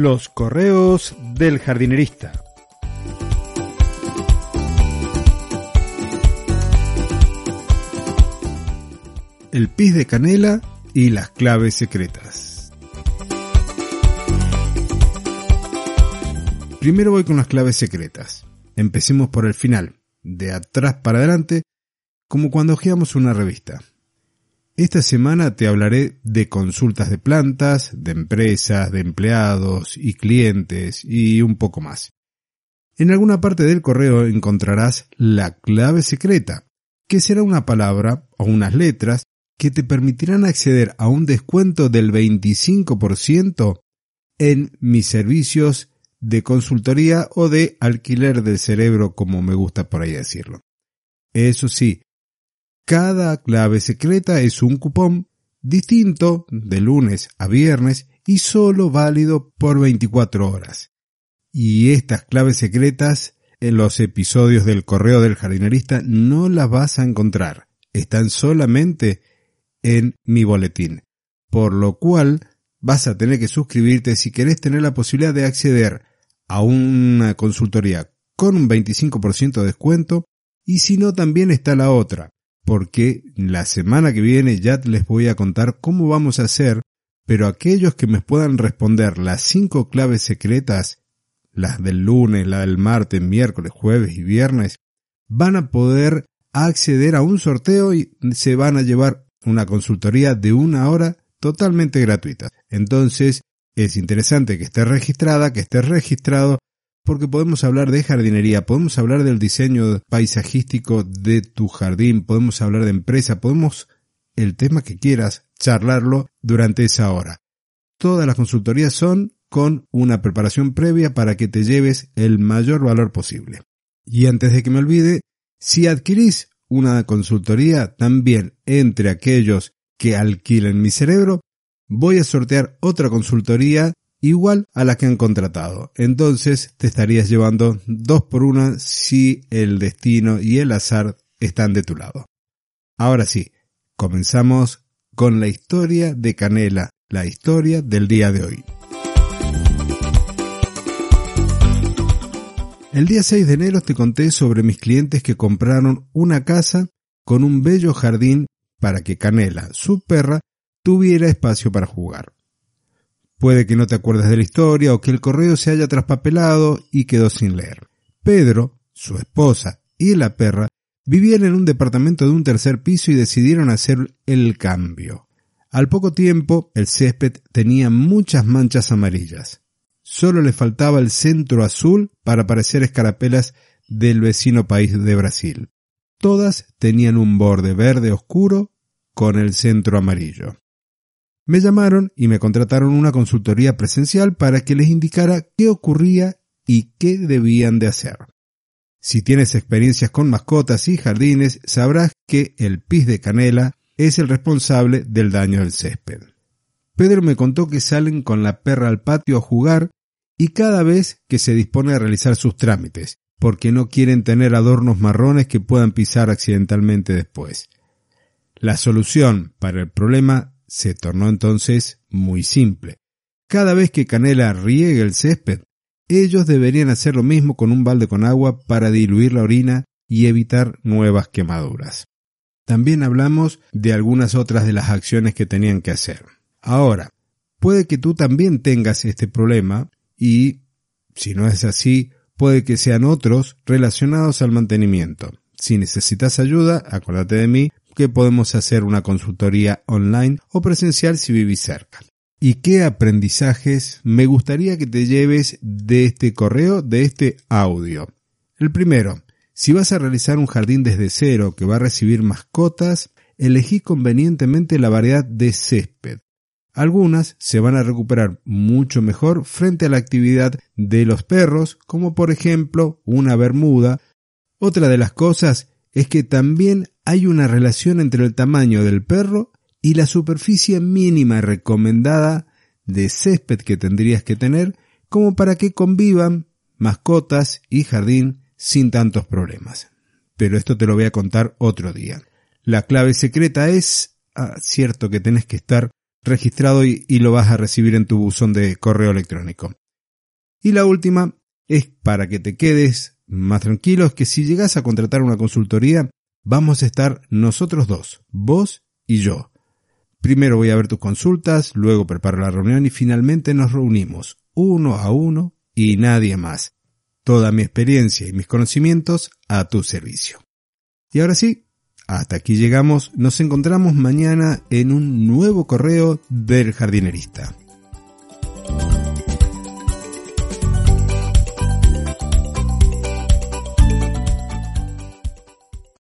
Los correos del jardinerista. El pis de canela y las claves secretas. Primero voy con las claves secretas. Empecemos por el final, de atrás para adelante, como cuando hojeamos una revista. Esta semana te hablaré de consultas de plantas, de empresas, de empleados y clientes y un poco más. En alguna parte del correo encontrarás la clave secreta, que será una palabra o unas letras que te permitirán acceder a un descuento del 25% en mis servicios de consultoría o de alquiler del cerebro, como me gusta por ahí decirlo. Eso sí, cada clave secreta es un cupón distinto de lunes a viernes y solo válido por 24 horas. Y estas claves secretas en los episodios del correo del jardinerista no las vas a encontrar. Están solamente en mi boletín. Por lo cual vas a tener que suscribirte si querés tener la posibilidad de acceder a una consultoría con un 25% de descuento y si no también está la otra porque la semana que viene ya les voy a contar cómo vamos a hacer, pero aquellos que me puedan responder las cinco claves secretas, las del lunes, la del martes, miércoles, jueves y viernes, van a poder acceder a un sorteo y se van a llevar una consultoría de una hora totalmente gratuita. Entonces, es interesante que esté registrada, que esté registrado porque podemos hablar de jardinería, podemos hablar del diseño paisajístico de tu jardín, podemos hablar de empresa, podemos el tema que quieras charlarlo durante esa hora. Todas las consultorías son con una preparación previa para que te lleves el mayor valor posible. Y antes de que me olvide, si adquirís una consultoría, también entre aquellos que alquilen mi cerebro, voy a sortear otra consultoría igual a la que han contratado. Entonces te estarías llevando dos por una si el destino y el azar están de tu lado. Ahora sí, comenzamos con la historia de Canela, la historia del día de hoy. El día 6 de enero te conté sobre mis clientes que compraron una casa con un bello jardín para que Canela, su perra, tuviera espacio para jugar. Puede que no te acuerdes de la historia o que el correo se haya traspapelado y quedó sin leer. Pedro, su esposa y la perra vivían en un departamento de un tercer piso y decidieron hacer el cambio. Al poco tiempo, el césped tenía muchas manchas amarillas. Solo le faltaba el centro azul para parecer escarapelas del vecino país de Brasil. Todas tenían un borde verde oscuro con el centro amarillo. Me llamaron y me contrataron una consultoría presencial para que les indicara qué ocurría y qué debían de hacer. Si tienes experiencias con mascotas y jardines, sabrás que el pis de canela es el responsable del daño del césped. Pedro me contó que salen con la perra al patio a jugar y cada vez que se dispone a realizar sus trámites, porque no quieren tener adornos marrones que puedan pisar accidentalmente después. La solución para el problema se tornó entonces muy simple. Cada vez que Canela riegue el césped, ellos deberían hacer lo mismo con un balde con agua para diluir la orina y evitar nuevas quemaduras. También hablamos de algunas otras de las acciones que tenían que hacer. Ahora, puede que tú también tengas este problema y, si no es así, puede que sean otros relacionados al mantenimiento. Si necesitas ayuda, acuérdate de mí que podemos hacer una consultoría online o presencial si vivís cerca. ¿Y qué aprendizajes me gustaría que te lleves de este correo, de este audio? El primero, si vas a realizar un jardín desde cero que va a recibir mascotas, elegí convenientemente la variedad de césped. Algunas se van a recuperar mucho mejor frente a la actividad de los perros, como por ejemplo una bermuda. Otra de las cosas es que también hay una relación entre el tamaño del perro y la superficie mínima recomendada de césped que tendrías que tener como para que convivan mascotas y jardín sin tantos problemas. Pero esto te lo voy a contar otro día. La clave secreta es, ah, cierto que tenés que estar registrado y, y lo vas a recibir en tu buzón de correo electrónico. Y la última es para que te quedes más tranquilo, es que si llegas a contratar una consultoría, vamos a estar nosotros dos, vos y yo. Primero voy a ver tus consultas, luego preparo la reunión y finalmente nos reunimos uno a uno y nadie más. Toda mi experiencia y mis conocimientos a tu servicio. Y ahora sí, hasta aquí llegamos, nos encontramos mañana en un nuevo correo del jardinerista.